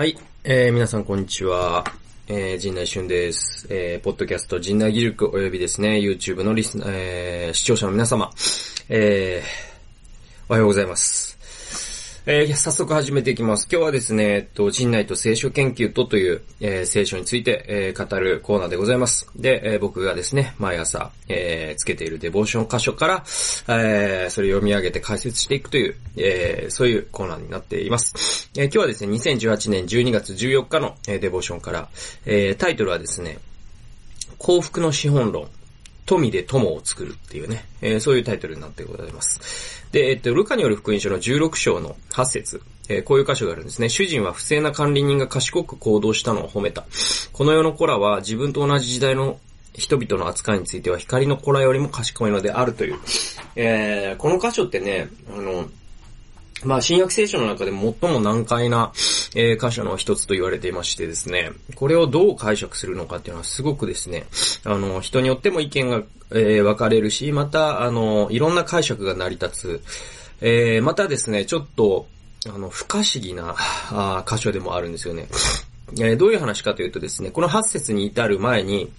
はい、えー、皆さんこんにちは。えー、陣内俊です。えー、ポッドキャスト陣内義力及びですね、YouTube のリスナー、えー、視聴者の皆様、えー、おはようございます。えー、早速始めていきます。今日はですね、えっと、陣内と聖書研究とという、えー、聖書について、えー、語るコーナーでございます。で、え、僕がですね、毎朝、え、つけているデボーション箇所から、え、それを読み上げて解説していくという、え、そういうコーナーになっています。え、今日はですね、2018年12月14日の、え、デボーションから、え、タイトルはですね、幸福の資本論。富で友を作るっていうね、えーそういうタイトルになってございます。で、えっと、ルカによる福音書の16章の8節えーこういう箇所があるんですね。主人は不正な管理人が賢く行動したのを褒めた。この世の子らは自分と同じ時代の人々の扱いについては光の子らよりも賢いのであるという。えーこの箇所ってね、あの、まあ、新約聖書の中で最も難解な、えー箇所の一つと言われていましてですね、これをどう解釈するのかっていうのはすごくですね、あの、人によっても意見が、えー分かれるし、また、あの、いろんな解釈が成り立つ、えーまたですね、ちょっと、あの、不可思議な、あ箇所でもあるんですよね。えどういう話かというとですね、この8節に至る前に、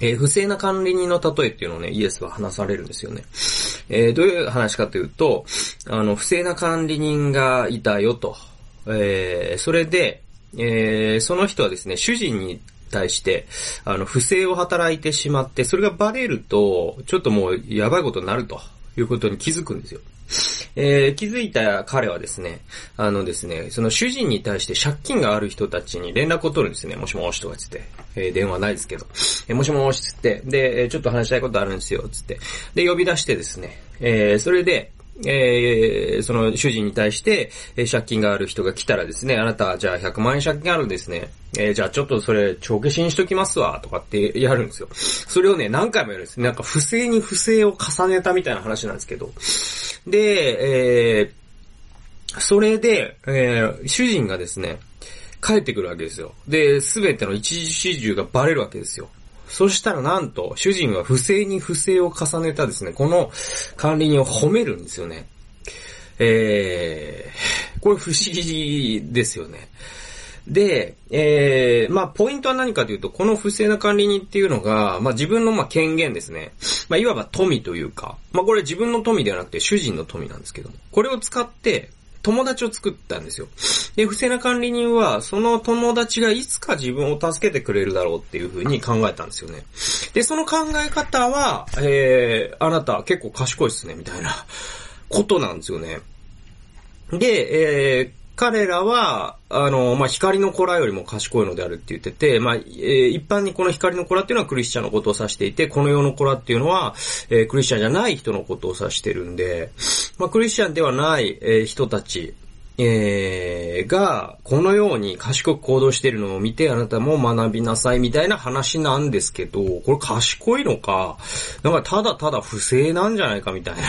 えー不正な管理人の例えっていうのをね、イエスは話されるんですよね。えーどういう話かというと、あの、不正な管理人がいたよと。えーそれで、えーその人はですね、主人に対して、あの、不正を働いてしまって、それがバレると、ちょっともうやばいことになるということに気づくんですよ。えー気づいた彼はですね、あのですね、その主人に対して借金がある人たちに連絡を取るんですね。もしもしとかつって。えー電話ないですけど。えーもしもしつって。で、ちょっと話したいことあるんですよ、つって。で、呼び出してですね、えーそれで、えーその主人に対して、えー借金がある人が来たらですね、あなた、じゃあ100万円借金あるんですね。えーじゃあちょっとそれ、帳消しにしときますわ、とかってやるんですよ。それをね、何回もやるんです。なんか不正に不正を重ねたみたいな話なんですけど。で、えーそれで、えー主人がですね、帰ってくるわけですよ。で、すべての一時始終がバレるわけですよ。そしたらなんと、主人は不正に不正を重ねたですね、この管理人を褒めるんですよね。えー、これ不思議ですよね。で、えー、まあ、ポイントは何かというと、この不正な管理人っていうのが、まあ、自分のま権限ですね。まあ、いわば富というか、まあ、これ自分の富ではなくて主人の富なんですけども、これを使って、友達を作ったんですよ。で、不正な管理人は、その友達がいつか自分を助けてくれるだろうっていうふうに考えたんですよね。で、その考え方は、えー、あなた結構賢いっすね、みたいなことなんですよね。で、えー、彼らは、あの、まあ、光の子らよりも賢いのであるって言ってて、まあ、えー一般にこの光の子らっていうのはクリスチャンのことを指していて、この世の子らっていうのは、えークリスチャンじゃない人のことを指してるんで、まあ、クリスチャンではない、えー人たち、えーが、このように賢く行動しているのを見て、あなたも学びなさいみたいな話なんですけど、これ賢いのか、なんかただただ不正なんじゃないかみたいな、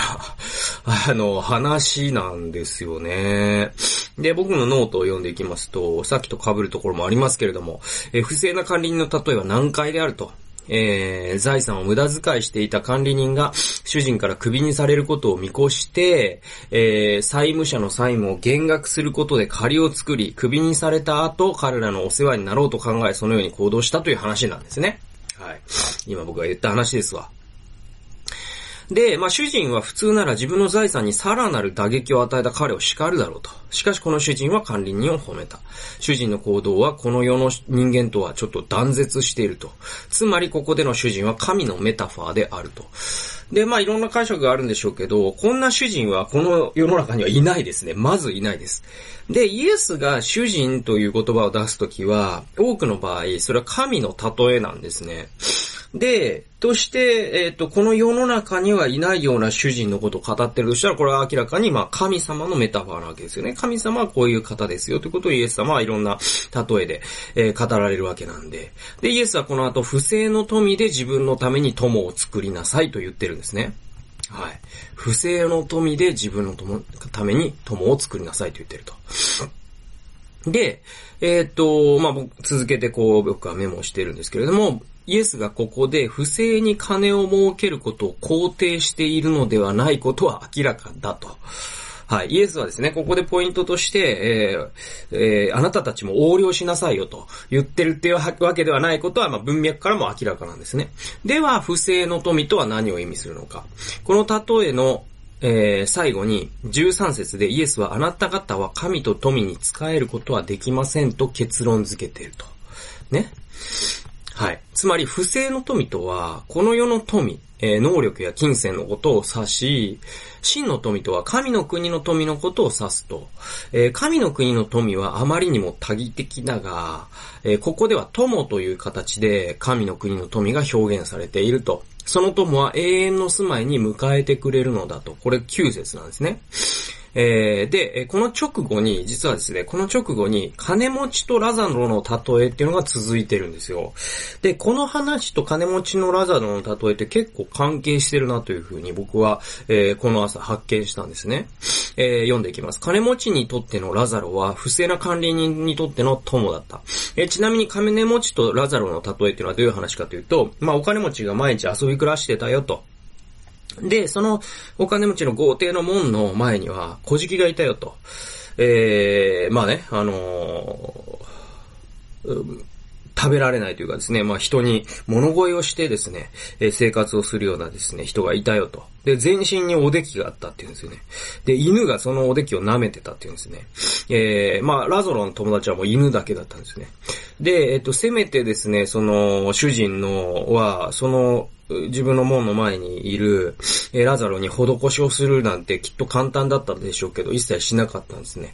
あの、話なんですよね。で、僕のノートを読んでいきますと、さっきと被るところもありますけれども、えー不正な管理人の例えは難解であると。えー財産を無駄遣いしていた管理人が主人からクビにされることを見越して、えー債務者の債務を減額することで借りを作り、クビにされた後、彼らのお世話になろうと考え、そのように行動したという話なんですね。はい。今僕が言った話ですわ。で、まあ、主人は普通なら自分の財産にさらなる打撃を与えた彼を叱るだろうと。しかしこの主人は管理人を褒めた。主人の行動はこの世の人間とはちょっと断絶していると。つまりここでの主人は神のメタファーであると。で、まあいろんな解釈があるんでしょうけど、こんな主人はこの世の中にはいないですね。まずいないです。で、イエスが主人という言葉を出すときは、多くの場合、それは神の例えなんですね。で、として、えっ、と、この世の中にはいないような主人のことを語ってるとしたら、これは明らかに、まあ、神様のメタファーなわけですよね。神様はこういう方ですよということをイエス様はいろんな例えで、えー語られるわけなんで。で、イエスはこの後、不正の富で自分のために友を作りなさいと言ってるんですね。はい。不正の富で自分のために友を作りなさいと言ってると。で、えーっと、まあ、僕続けてこう、僕はメモしてるんですけれども、イエスがここで不正に金を儲けることを肯定しているのではないことは明らかだと。はい。イエスはですね、ここでポイントとして、えーえー、あなたたちも横領しなさいよと言ってるっていうわけではないことは、まあ、文脈からも明らかなんですね。では、不正の富とは何を意味するのか。この例えのえー、最後に13節でイエスはあなた方は神と富に仕えることはできませんと結論付けていると。ね。はい。つまり、不正の富とは、この世の富、えー、能力や金銭のことを指し、真の富とは神の国の富のことを指すと。えー、神の国の富はあまりにも多義的だが、えー、ここでは友という形で神の国の富が表現されていると。その友は永遠の住まいに迎えてくれるのだと。これ9節なんですね。えー、で、この直後に、実はですね、この直後に、金持ちとラザロの例えっていうのが続いてるんですよ。で、この話と金持ちのラザロの例えって結構関係してるなというふうに僕は、えー、この朝発見したんですね。えー、読んでいきます。金持ちにとってのラザロは、不正な管理人にとっての友だった。えー、ちなみに金持ちとラザロの例えっていうのはどういう話かというと、まあ、お金持ちが毎日遊び暮らしてたよと。で、そのお金持ちの豪邸の門の前には小敷がいたよと。えー、まあね、あのー、食べられないというかですね、まあ人に物乞いをしてですね、えー、生活をするようなですね、人がいたよと。で、全身におできがあったっていうんですよね。で、犬がそのおできを舐めてたっていうんですね。えー、まあ、ラゾロの友達はもう犬だけだったんですね。で、えっと、せめてですね、その、主人のは、その、自分の門の前にいる、えラザロに施しをするなんてきっと簡単だったでしょうけど、一切しなかったんですね。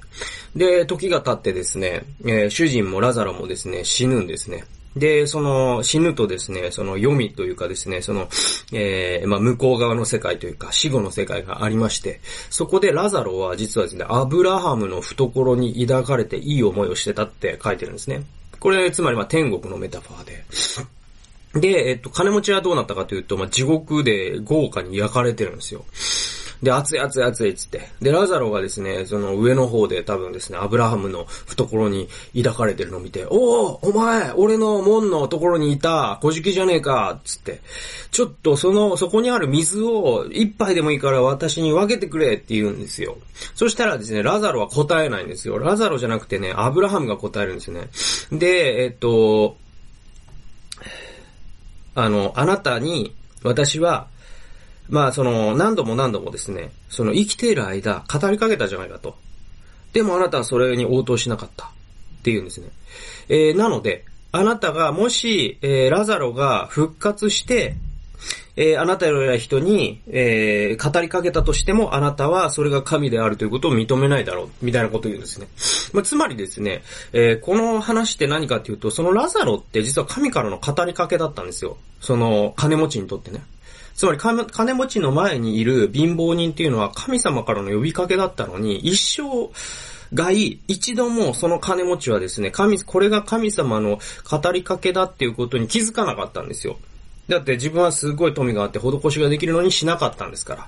で、時が経ってですね、え、主人もラザロもですね、死ぬんですね。で、その、死ぬとですね、その読みというかですね、その、えー、まあ、向こう側の世界というか、死後の世界がありまして、そこでラザロは実はですね、アブラハムの懐に抱かれていい思いをしてたって書いてるんですね。これ、つまりま、天国のメタファーで。で、えっと、金持ちはどうなったかというと、まあ、地獄で豪華に焼かれてるんですよ。で、熱い熱い熱いっつって。で、ラザロがですね、その上の方で多分ですね、アブラハムの懐に抱かれてるのを見て、おおお前俺の門のところにいた小敷じゃねえかっつって、ちょっとその、そこにある水を一杯でもいいから私に分けてくれって言うんですよ。そしたらですね、ラザロは答えないんですよ。ラザロじゃなくてね、アブラハムが答えるんですね。で、えっと、あの、あなたに、私は、まあ、その、何度も何度もですね、その生きている間、語りかけたじゃないかと。でもあなたはそれに応答しなかった。っていうんですね。えー、なので、あなたがもし、えー、ラザロが復活して、えー、あなたのような人に、えー、語りかけたとしても、あなたはそれが神であるということを認めないだろう、みたいなことを言うんですね。まあ、つまりですね、えー、この話って何かっていうと、そのラザロって実は神からの語りかけだったんですよ。その、金持ちにとってね。つまり金持ちの前にいる貧乏人っていうのは神様からの呼びかけだったのに、一生、がい、一度もその金持ちはですね、神、これが神様の語りかけだっていうことに気づかなかったんですよ。だって自分はすごい富があって施しができるのにしなかったんですから。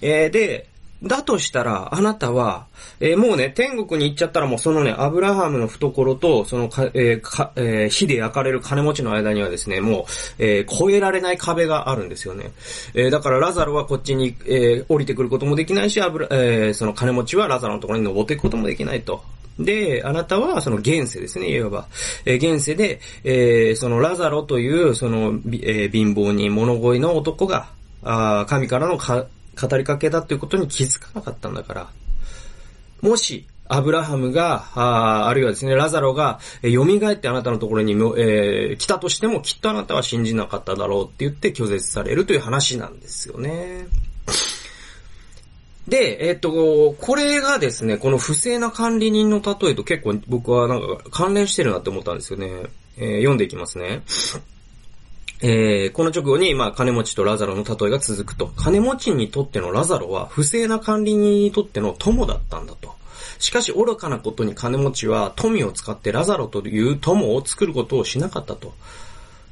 えー、で、だとしたら、あなたは、えー、もうね、天国に行っちゃったらもうそのね、アブラハムの懐と、そのか、えーかえー、火で焼かれる金持ちの間にはですね、もう、えー、越えられない壁があるんですよね。えー、だからラザロはこっちに、えー、降りてくることもできないし、アブラ、えー、その金持ちはラザロのところに登っていくこともできないと。で、あなたはその現世ですね、いわば。えー、現世で、えー、そのラザロという、その、えー、貧乏人、物乞いの男が、あ神からのか語りかけだということに気づかなかったんだから。もし、アブラハムが、ああるいはですね、ラザロが、えー、蘇ってあなたのところに、えー、来たとしても、きっとあなたは信じなかっただろうって言って拒絶されるという話なんですよね。で、えっ、と、これがですね、この不正な管理人の例えと結構僕はなんか関連してるなって思ったんですよね。えー、読んでいきますね。えー、この直後に、まあ、金持ちとラザロの例えが続くと。金持ちにとってのラザロは、不正な管理人にとっての友だったんだと。しかし、愚かなことに金持ちは富を使ってラザロという友を作ることをしなかったと。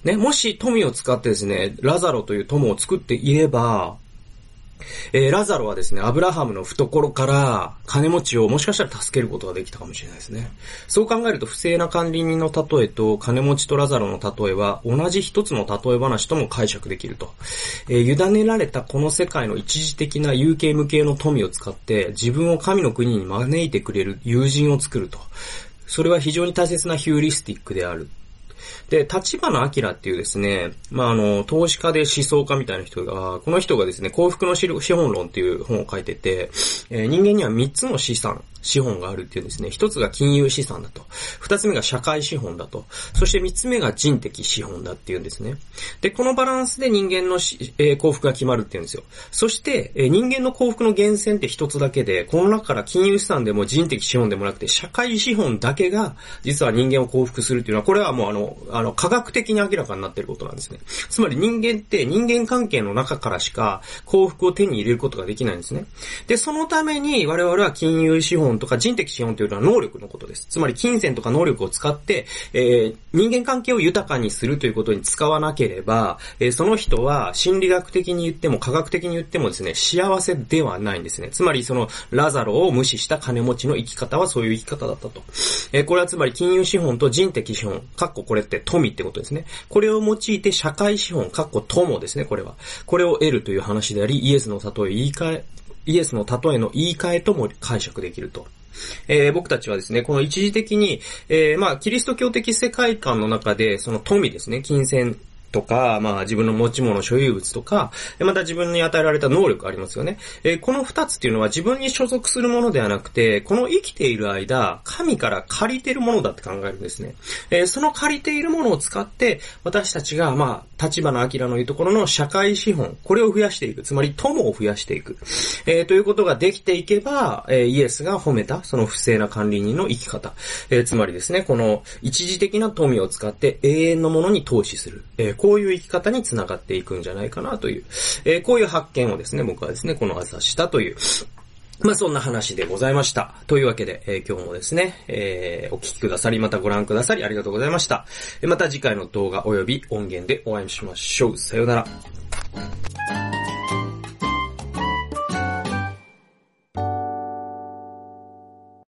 ね、もし富を使ってですね、ラザロという友を作っていれば、えー、ラザロはですね、アブラハムの懐から金持ちをもしかしたら助けることができたかもしれないですね。そう考えると不正な管理人の例えと金持ちとラザロの例えは同じ一つの例え話とも解釈できると。えー、委ねられたこの世界の一時的な有形無形の富を使って自分を神の国に招いてくれる友人を作ると。それは非常に大切なヒューリスティックである。で、立花明っていうですね、まあ、あの、投資家で思想家みたいな人が、この人がですね、幸福の資本論っていう本を書いてて、えー、人間には3つの資産、資本があるっていうんですね。一つが金融資産だと。二つ目が社会資本だと。そして三つ目が人的資本だっていうんですね。で、このバランスで人間の、えー、幸福が決まるっていうんですよ。そして、えー、人間の幸福の源泉って一つだけで、この中から金融資産でも人的資本でもなくて、社会資本だけが、実は人間を幸福するっていうのは、これはもうあの、あの、科学的に明らかになっていることなんですね。つまり人間って人間関係の中からしか幸福を手に入れることができないんですね。で、そのために我々は金融資本本とか人的資本というのは能力のことです。つまり金銭とか能力を使って、えー、人間関係を豊かにするということに使わなければ、えー、その人は心理学的に言っても科学的に言ってもですね、幸せではないんですね。つまりそのラザロを無視した金持ちの生き方はそういう生き方だったと。えー、これはつまり金融資本と人的資本、かっここれって富ってことですね。これを用いて社会資本、かっこ友ですね、これは。これを得るという話であり、イエスの例え言い換え、イエスの例えの言い換えとも解釈できると。えー、僕たちはですね、この一時的に、えー、まあ、キリスト教的世界観の中で、その富ですね、金銭とか、まあ自分の持ち物、所有物とか、また自分に与えられた能力ありますよね。えー、この二つっていうのは自分に所属するものではなくて、この生きている間、神から借りているものだって考えるんですね。えー、その借りているものを使って、私たちが、まあ、立花明の言うところの社会資本、これを増やしていく。つまり、友を増やしていく。えー、ということができていけば、えイエスが褒めた、その不正な管理人の生き方。えつまりですね、この一時的な富を使って永遠のものに投資する。えこういう生き方につながっていくんじゃないかなという、えー、こういう発見をですね、僕はですね、この朝したという、まあそんな話でございました。というわけで、えー、今日もですね、えー、お聞きくださり、またご覧くださりありがとうございました。また次回の動画及び音源でお会いしましょう。さようなら。